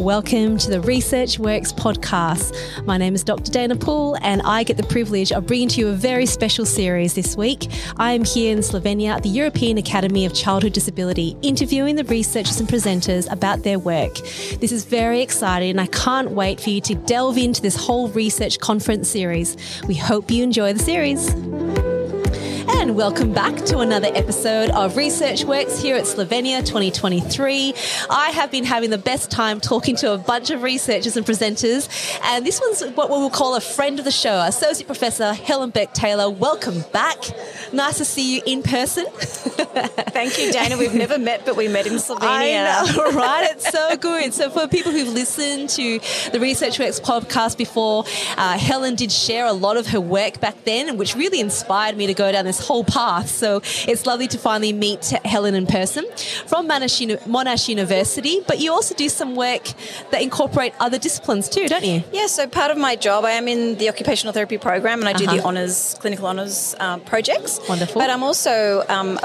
Welcome to the Research Works podcast. My name is Dr. Dana Poole, and I get the privilege of bringing to you a very special series this week. I am here in Slovenia at the European Academy of Childhood Disability, interviewing the researchers and presenters about their work. This is very exciting, and I can't wait for you to delve into this whole research conference series. We hope you enjoy the series and welcome back to another episode of Research Works here at Slovenia 2023. I have been having the best time talking to a bunch of researchers and presenters, and this one's what we will call a friend of the show, Associate Professor Helen Bourke Taylor. Welcome back. Nice to see you in person. Thank you, Dana. We've never met, but we met in Slovenia. Know, right? It's so good. So, for people who've listened to the Research Works podcast before, uh, Helen did share a lot of her work back then, which really inspired me to go down this whole path. So it's lovely to finally meet Helen in person from Monash University. But you also do some work that incorporate other disciplines too, don't you? Yeah. So part of my job, I am in the occupational therapy program, and I do uh-huh. the honours, clinical honours uh, projects. Wonderful. But I'm also um,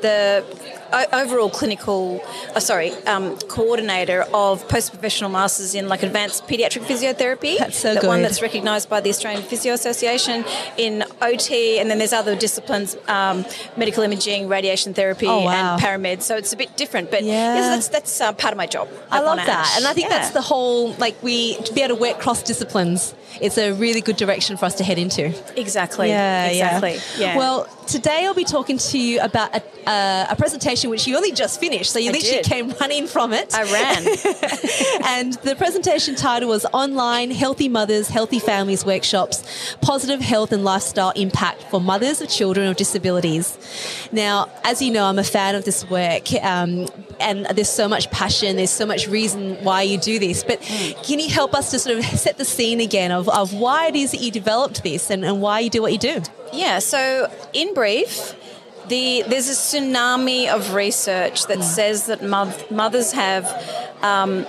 the overall clinical, uh, sorry, um, coordinator of post-professional masters in like advanced pediatric physiotherapy. That's so that good. One that's recognised by the Australian Physio Association in OT, and then there's other disciplines, um, medical imaging, radiation therapy, oh, wow. and paramed. So it's a bit different, but yeah. yes, that's that's uh, part of my job. I love that, and I think yeah. that's the whole like we to be able to work cross disciplines. It's a really good direction for us to head into. Exactly. Yeah. Exactly. Yeah. yeah. Well, today I'll be talking to you about a, uh, a presentation which you only just finished, so you I literally did. came running from it. I ran. and the presentation title was Online Healthy Mothers, Healthy Families Workshops Positive Health and Lifestyle Impact for Mothers of Children with Disabilities. Now, as you know, I'm a fan of this work, um, and there's so much passion, there's so much reason why you do this. But mm. can you help us to sort of set the scene again of, of why it is that you developed this and, and why you do what you do? Yeah, so in brief, the, there's a tsunami of research that mm. says that mothers have um,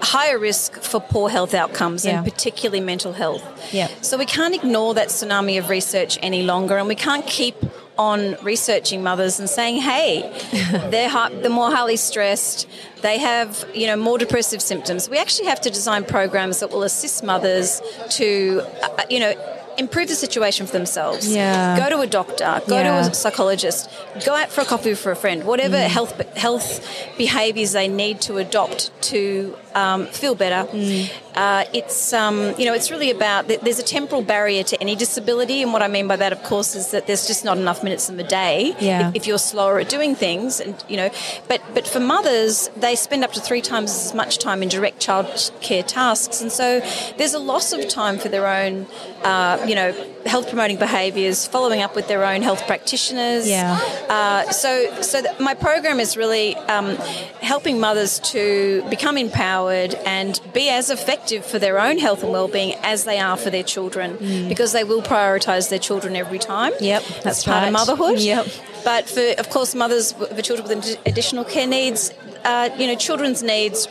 higher risk for poor health outcomes yeah. and particularly mental health. Yeah. So we can't ignore that tsunami of research any longer and we can't keep on researching mothers and saying, hey, they're, they're more highly stressed, they have you know more depressive symptoms. We actually have to design programs that will assist mothers to uh, you know improve the situation for themselves. Yeah. Go to a doctor, go yeah. to a psychologist, go out for a coffee for a friend, whatever mm. health health behaviours they need to adopt to um, feel better. Mm. Uh, it's um, you know it's really about there's a temporal barrier to any disability, and what I mean by that, of course, is that there's just not enough minutes in the day yeah. if, if, you're slower at doing things, and you know. But but for mothers, they spend up to three times as much time in direct child care tasks, and so there's a loss of time for their own, uh, you know, health promoting behaviours, following up with their own health practitioners. Yeah. Uh, so so my program is really um, helping mothers to become empowered and be as effective for their own health and well-being as they are for their children, mm. because they will prioritise their children every time. Yep, that's, that's part right. of motherhood. Yep. But for of course mothers for children with additional care needs, uh, you know, children's needs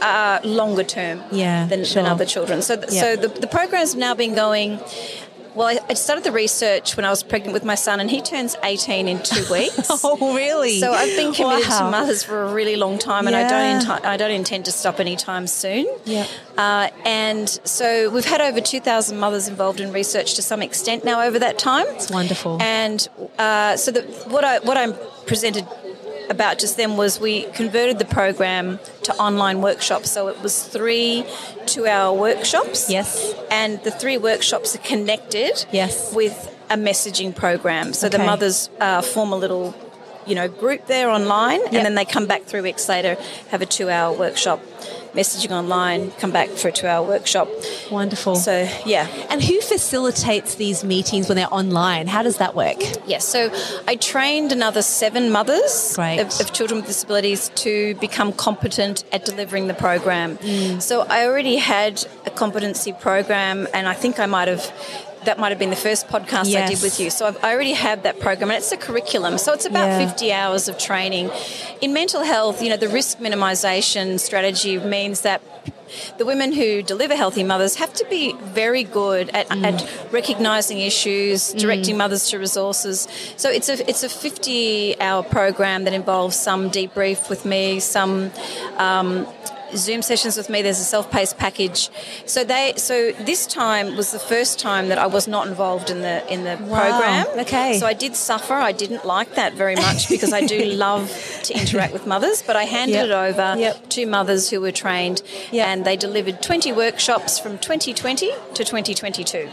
are longer term yeah, than, sure. than other children. So, yep. so the, the program has now been going well, I started the research when I was pregnant with my son, and he turns 18 in two weeks. oh, really? So I've been committed wow. to mothers for a really long time, and yeah. I don't I don't intend to stop anytime soon. Yeah. Uh, and so we've had over 2,000 mothers involved in research to some extent now over that time. It's wonderful. And uh, so the, what I what I'm presented about just then was we converted the program to online workshops. So it was three two hour workshops. Yes. And the three workshops are connected yes. with a messaging program. So okay. the mothers uh, form a little you know group there online yep. and then they come back three weeks later have a two hour workshop messaging online come back for a two hour workshop. Wonderful. So yeah. And who facilitates these meetings when they're online? How does that work? Yes so i trained another seven mothers Of, of children with disabilities to become competent at delivering the program. Mm. so i already had a competency program and i think i might have that might have been the first podcast yes. I did with you. So I've, i already have that program, and it's a curriculum. So it's about yeah. 50 hours of training. In mental health, you know, the risk minimisation strategy means that the women who deliver healthy mothers have to be very good at, mm. at recognising issues, directing mm. mothers to resources. So it's a it's a 50 hour program that involves some debrief with me, some. Um, Zoom sessions with me. There's a self-paced package. So they so this time was the first time that I was not involved in the in the Wow. program. Okay. So I did suffer. I didn't like that very much because I do love to interact with mothers, but I handed Yep. it over Yep. to mothers who were trained Yep. and they delivered 20 workshops from 2020 to 2022.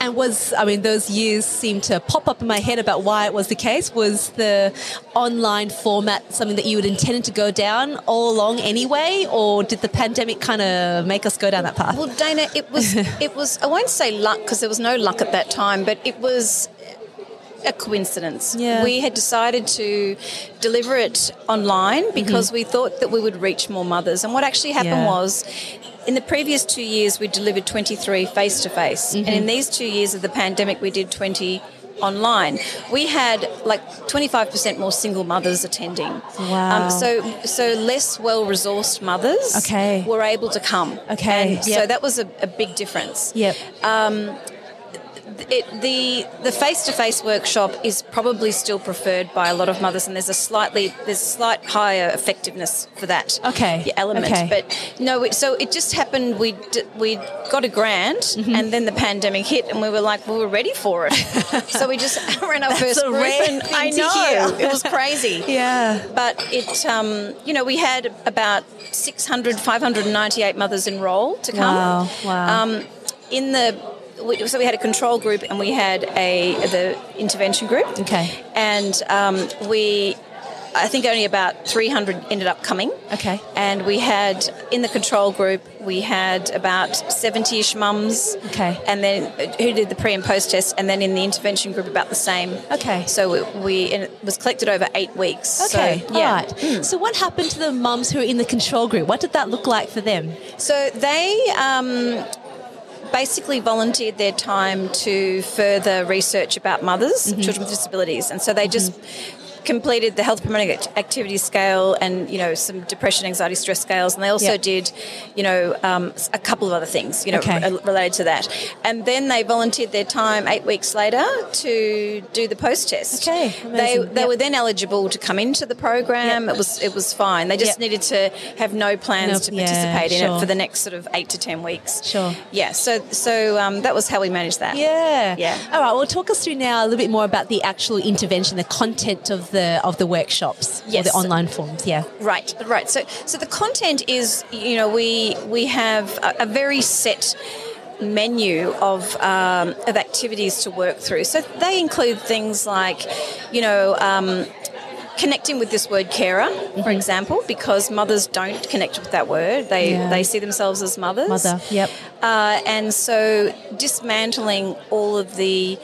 And was, I mean, those years seem to pop up in my head about why it was the case. Was the online format something that you had intended to go down all along anyway, or did the pandemic kind of make us go down that path? Well, Dana, it was it was I won't say luck because there was no luck at that time, but it was a coincidence. Yeah. We had decided to deliver it online because we thought that we would reach more mothers. And what actually happened Mm-hmm. Yeah. was in the previous 2 years we delivered 23 face to face. And Mm-hmm. in these 2 years of the pandemic we did 20 online. We had like 25% more single mothers attending. Wow. Um, so so less well resourced mothers Okay. were able to come. Okay, And so that was a, a big difference. Yep. It, the the face to face workshop is probably still preferred by a lot of mothers, and there's a slightly there's a slight higher effectiveness for that Okay, element. okay. But no, it, so it just happened. We we got a grant, Mm-hmm. and then the pandemic hit, and we were like, well, we're ready for it. so we just ran our first a group, and I to know it was crazy. yeah. But it, um, you know, we had about 600, 598 mothers enrolled to come. Wow, wow. Um, in the we, so we had a control group and we had a the intervention group. Okay. And um, we, I think only about 300 ended up coming. Okay. And we had in the control group we had about 70ish mums. Okay. And then uh, who did the pre and post test, and then in the intervention group about the same. Okay. So we, we and it was collected over eight weeks. Okay, So, yeah. all right. So, what happened to the mums who were in the control group? What did that look like for them? So they um, basically volunteered their time to further research about mothers, Mm-hmm. children with disabilities, and so they just completed the health promoting act- activity scale and you know some depression anxiety stress scales and they also Yep. did you know um, a couple of other things you know Okay. re- related to that and then they volunteered their time eight weeks later to do the post test Okay, they amazing. they Yep. were then eligible to come into the program Yep. it was it was fine they just needed to have no plans No- to yeah, participate in sure. it for the next sort of eight to ten weeks. Sure. Yeah. So so um, that was how we managed that. Yeah. Yeah. All right. Well, talk us through now a little bit more about the actual intervention, the content of the of the workshops or the online forms. Yeah. Right. Right. So so the content is you know we we have a, a very set menu of um, of activities to work through. So they include things like you know. Um, Connecting with this word carer, for example, because mothers don't connect with that word. They Yeah. they see themselves as mothers. Mother. Yep. Uh, and so dismantling all of the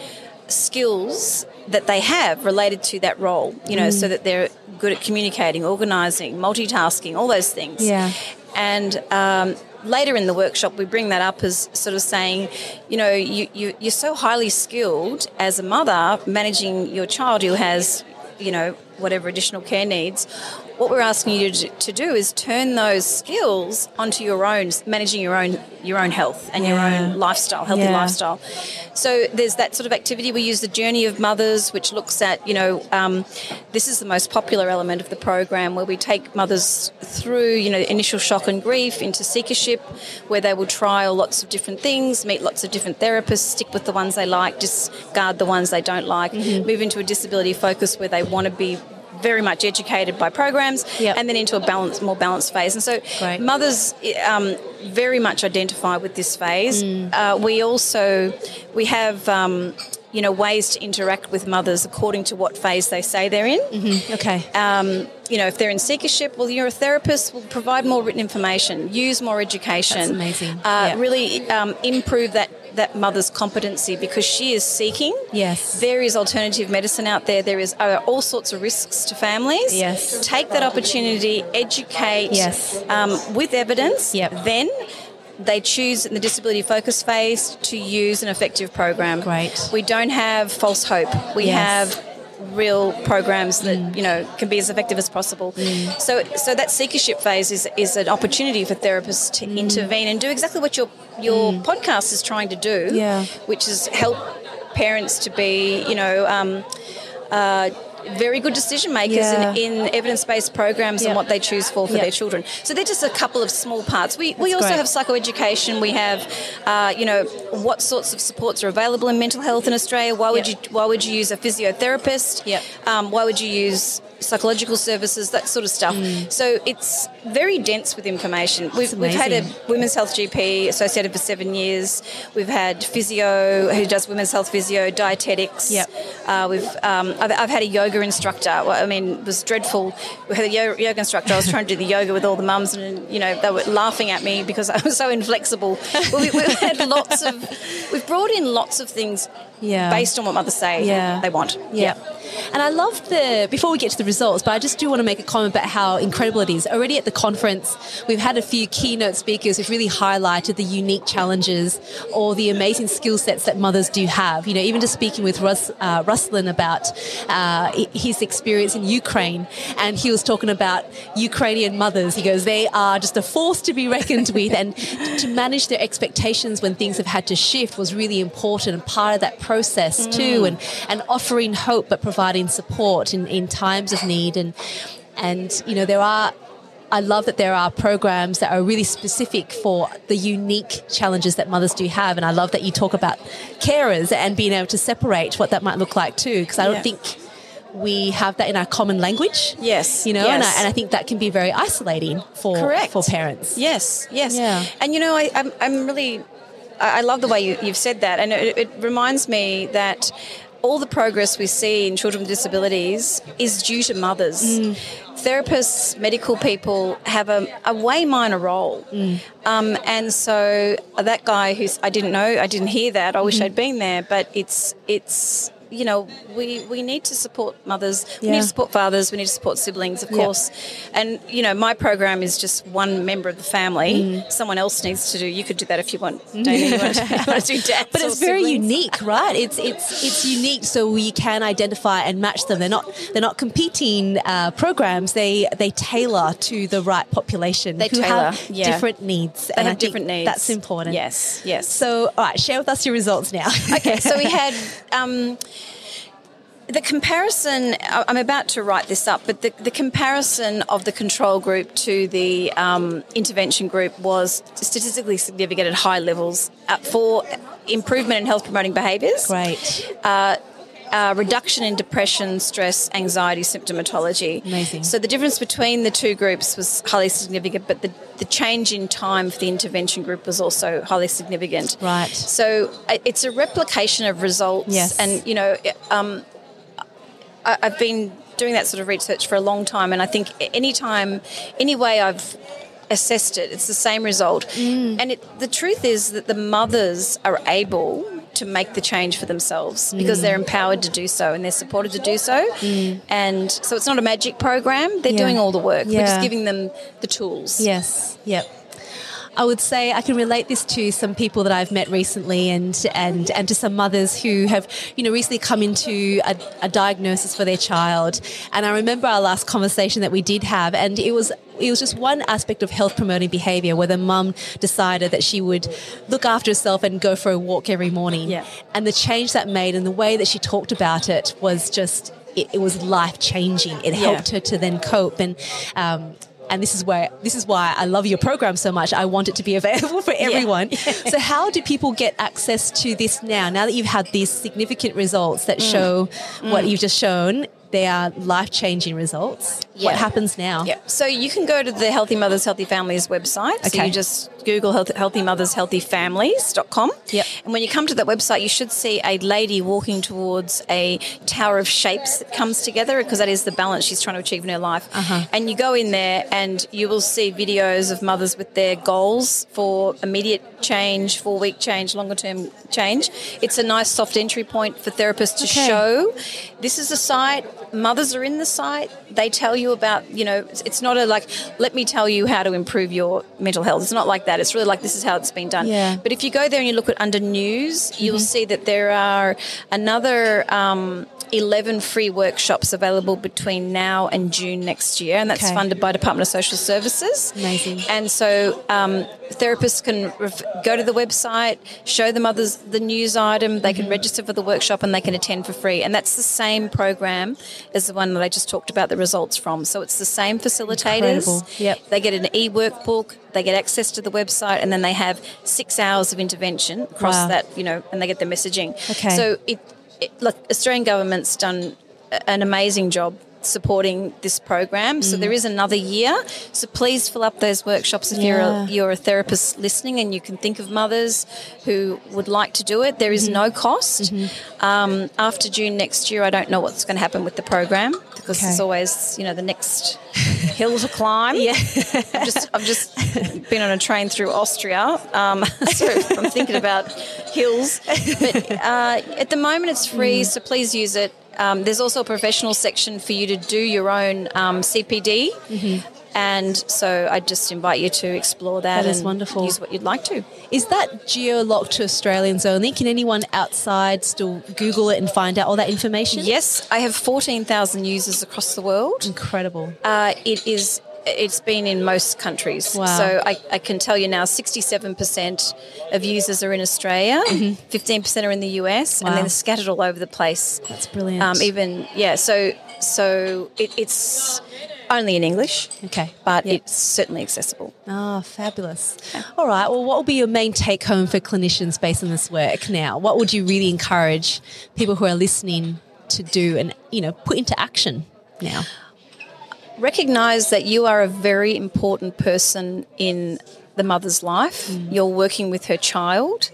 skills that they have related to that role, you know, Mm. so that they're good at communicating, organising, multitasking, all those things. Yeah. And um, later in the workshop, we bring that up as sort of saying, you know, you, you, you're so highly skilled as a mother managing your child who has, you know, whatever additional care needs. What we're asking you to, do is turn those skills onto your own, managing your own your own health and your own lifestyle, healthy Yeah. lifestyle. So there's that sort of activity. We use the Journey of Mothers, which looks at, you know, um, this is the most popular element of the program where we take mothers through, you know, initial shock and grief into seekership, where they will trial lots of different things, meet lots of different therapists, stick with the ones they like, discard the ones they don't like, Mm-hmm. move into a disability focus where they want to be very much educated by programs Yep. and then into a balance, more balanced phase. And so Great. mothers um, very much identify with this phase. Mm. Uh, we also we have um, you know ways to interact with mothers according to what phase they say they're in. Okay. Um, you know, if they're in seekership, well, you're a therapist. Will provide more written information, use more education. That's amazing. Uh, Yeah. Really um, improve that that mother's competency because she is seeking. Yes. There is alternative medicine out there. There is uh, all sorts of risks to families. Yes. Take that opportunity, educate. Yes. Um, with evidence. Yep. Then they choose in the disability focus phase to use an effective program. Great. We don't have false hope. We Yes. have real programs that you know can be as effective as possible. So so that seekership phase is is an opportunity for therapists to intervene and do exactly what your your podcast is trying to do. Yeah. Which is help parents to be you know. Um, uh, very good decision makers Yeah. in, in evidence based programs Yeah. and what they choose for for Yeah. their children. So they're just a couple of small parts. We, we also great. have psychoeducation. We have, uh, you know, what sorts of supports are available in mental health in Australia. Why would Yeah. you Why would you use a physiotherapist? Yeah. Um, why would you use psychological services? That sort of stuff. So it's very dense with information. We've, we've had a women's health GP associated for seven years. We've had physio who does women's health physio, dietetics. Yep. Uh, we've um, I've, I've had a yoga instructor. Well, I mean, it was dreadful. We had a yoga instructor. I was trying to do the yoga with all the mums, and you know they were laughing at me because I was so inflexible. Well, we, we've had lots of. We've brought in lots of things Yeah. based on what mothers say Yeah. they want. Yeah. And I love the, before we get to the results, but I just do want to make a comment about how incredible it is. Already at the conference, we've had a few keynote speakers who've really highlighted the unique challenges or the amazing skill sets that mothers do have. You know, even just speaking with Russ, uh, Ruslan about uh, his experience in Ukraine, and he was talking about Ukrainian mothers. He goes, they are just a force to be reckoned with, and to manage their expectations when things have had to shift was really important and part of that process mm. too, and, and offering hope but providing support in, in times of need. And, and, you know, there are I love that there are programs that are really specific for the unique challenges that mothers do have. And I love that you talk about carers and being able to separate what that might look like too, because I don't Yeah. think we have that in our common language. Yes, You know, and, I, and I think that can be very isolating for, Correct. for parents. Yes, yes. Yeah. And you know, I, I'm, I'm really, I I love the way you, you've said that, and it, it reminds me that all the progress we see in children with disabilities is due to mothers. Mm. Therapists, medical people have a, a way minor role. Mm. Um, and so that guy who's, I didn't know, I didn't hear that, I wish Mm-hmm. I'd been there, but it's, it's, you know, we, we need to support mothers, we need to support fathers, we need to support siblings, of Yeah. course. And, you know, my program is just one member of the family. Mm. Someone else needs to do, you could do that if you want, Dana, you want to, you want to do dads But it's very siblings. unique, right? It's it's it's unique, so we can identify and match them. They're not they're not competing uh, programs. They they tailor to the right population They who tailor, have yeah. different needs. They and have I different needs. That's important. Yes, yes. So, all right, share with us your results now. okay, so we had um, the comparison. I'm about to write this up, but the, the comparison of the control group to the um, intervention group was statistically significant at high levels uh, for improvement in health promoting behaviours. Great. uh, reduction in depression, stress, anxiety symptomatology. Amazing. So the difference between the two groups was highly significant, but the, the change in time for the intervention group was also highly significant. Right. So uh, it's a replication of results. Yes. And, you know, um, I've been doing that sort of research for a long time, and I think any time, any way I've assessed it, it's the same result. Mm. And it, the truth is that the mothers are able to make the change for themselves because Mm. they're empowered to do so and they're supported to do so. And so it's not a magic program, they're Yeah. doing all the work. We're just giving them the tools. Yes. Yep. I would say I can relate this to some people that I've met recently, and and and to some mothers who have you know recently come into a, a diagnosis for their child. And I remember our last conversation that we did have, and it was it was just one aspect of health promoting behavior where the mum decided that she would look after herself and go for a walk every morning. Yeah. And the change that made and the way that she talked about it was just it, it was life changing. It Yeah. helped her to then cope and. Um, and this is where this is why I love your program so much. I want it to be available for everyone. so how do people get access to this now? Now that you've had these significant results that Mm. show what you've just shown, they are life changing results. Yeah. What happens now? Yeah. So you can go to the Healthy Mothers, Healthy Families website. Okay. So you just Google Health, Healthy Mothers, Healthy Families.com. Yep. And when you come to that website, you should see a lady walking towards a tower of shapes that comes together because that is the balance she's trying to achieve in her life. Uh-huh. And you go in there and you will see videos of mothers with their goals for immediate change, four week change, longer term change. It's a nice soft entry point for therapists to Okay. show this is a site, mothers are in the site, they tell you about, you know, it's, not a like, let me tell you how to improve your mental health. It's not like that. It's really like, this is how it's been done. Yeah. But if you go there and you look at under news, you'll see that there are another. Um, 11 free workshops available between now and June next year, and that's Okay. funded by Department of Social Services. Amazing. And so um, therapists can ref- go to the website, show the mothers the news item, they can Mm-hmm. register for the workshop, and they can attend for free. And that's the same program as the one that I just talked about the results from. So it's the same facilitators. Incredible. Yep. They get an e-workbook, they get access to the website, and then they have six hours of intervention across Wow. that, you know, and they get the messaging. Okay. So it, it look, Australian government's done an amazing job supporting this program. So Mm. there is another year. So please fill up those workshops if Yeah. you're a, you're a therapist listening and you can think of mothers who would like to do it. There is Mm-hmm. no cost. Um, after June next year, I don't know what's going to happen with the program because Okay. there's always you know the next hill to climb. Yeah. I've just I've just been on a train through Austria, um, so I'm thinking about hills. But uh, at the moment, it's free, so please use it. Um, there's also a professional section for you to do your own um, CPD. And so I just invite you to explore that. That is and wonderful. Use what you'd like to. Is that geo-locked to Australians only? Can anyone outside still Google it and find out all that information? Yes, I have 14,000 users across the world. Incredible. Uh, it is. It's been in most countries. Wow. So I, I can tell you now 67% of users are in Australia, 15% are in the US, Mm-hmm. Wow. and then they're scattered all over the place. That's brilliant. Um, even, yeah, so so it, it's only in English, okay. but Yeah. it's certainly accessible. Oh, fabulous. All right. Well, what will be your main take home for clinicians based on this work now? What would you really encourage people who are listening to do and, you know, put into action now? recognize that you are a very important person in the mother's life. Mm. You're working with her child.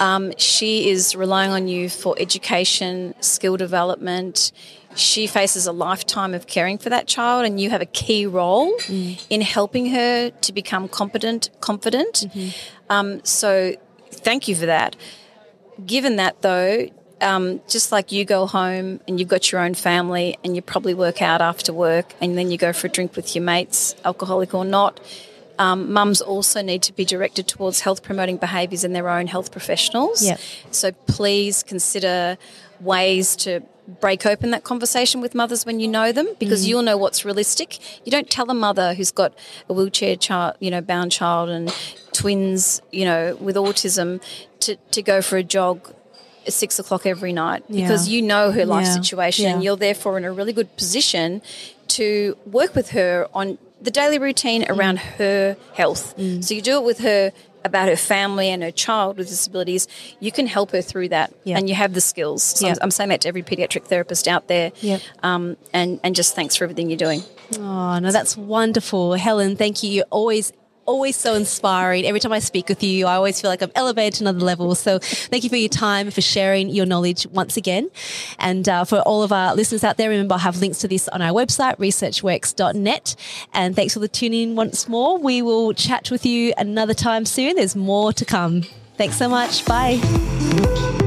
Um, she is relying on you for education, skill development. She faces a lifetime of caring for that child, and you have a key role Mm. in helping her to become competent, confident. Mm-hmm. Um, so, thank you for that. Given that, though, um, just like you go home and you've got your own family and you probably work out after work and then you go for a drink with your mates, alcoholic or not, um, mums also need to be directed towards health promoting behaviours in their own health professionals. Yep. So please consider ways to break open that conversation with mothers when you know them because you'll know what's realistic. You don't tell a mother who's got a wheelchair child, you know, bound child and twins, you know, with autism to, to go for a jog at six o'clock every night because Yeah. you know her life Yeah. situation Yeah. you're therefore in a really good position to work with her on the daily routine Mm. around her health. So you do it with her about her family and her child with disabilities. You can help her through that, Yeah. and you have the skills. So Yeah. I'm, I'm saying that to every pediatric therapist out there. Yep. Um, and and just thanks for everything you're doing. Oh, no, that's wonderful. Helen, thank you. You're always always so inspiring. Every time I speak with you, I always feel like I'm elevated to another level. So thank you for your time, for sharing your knowledge once again. And uh, for all of our listeners out there, remember I have links to this on our website, researchworks.net. And thanks for the tuning in once more. We will chat with you another time soon. There's more to come. Thanks so much. Bye.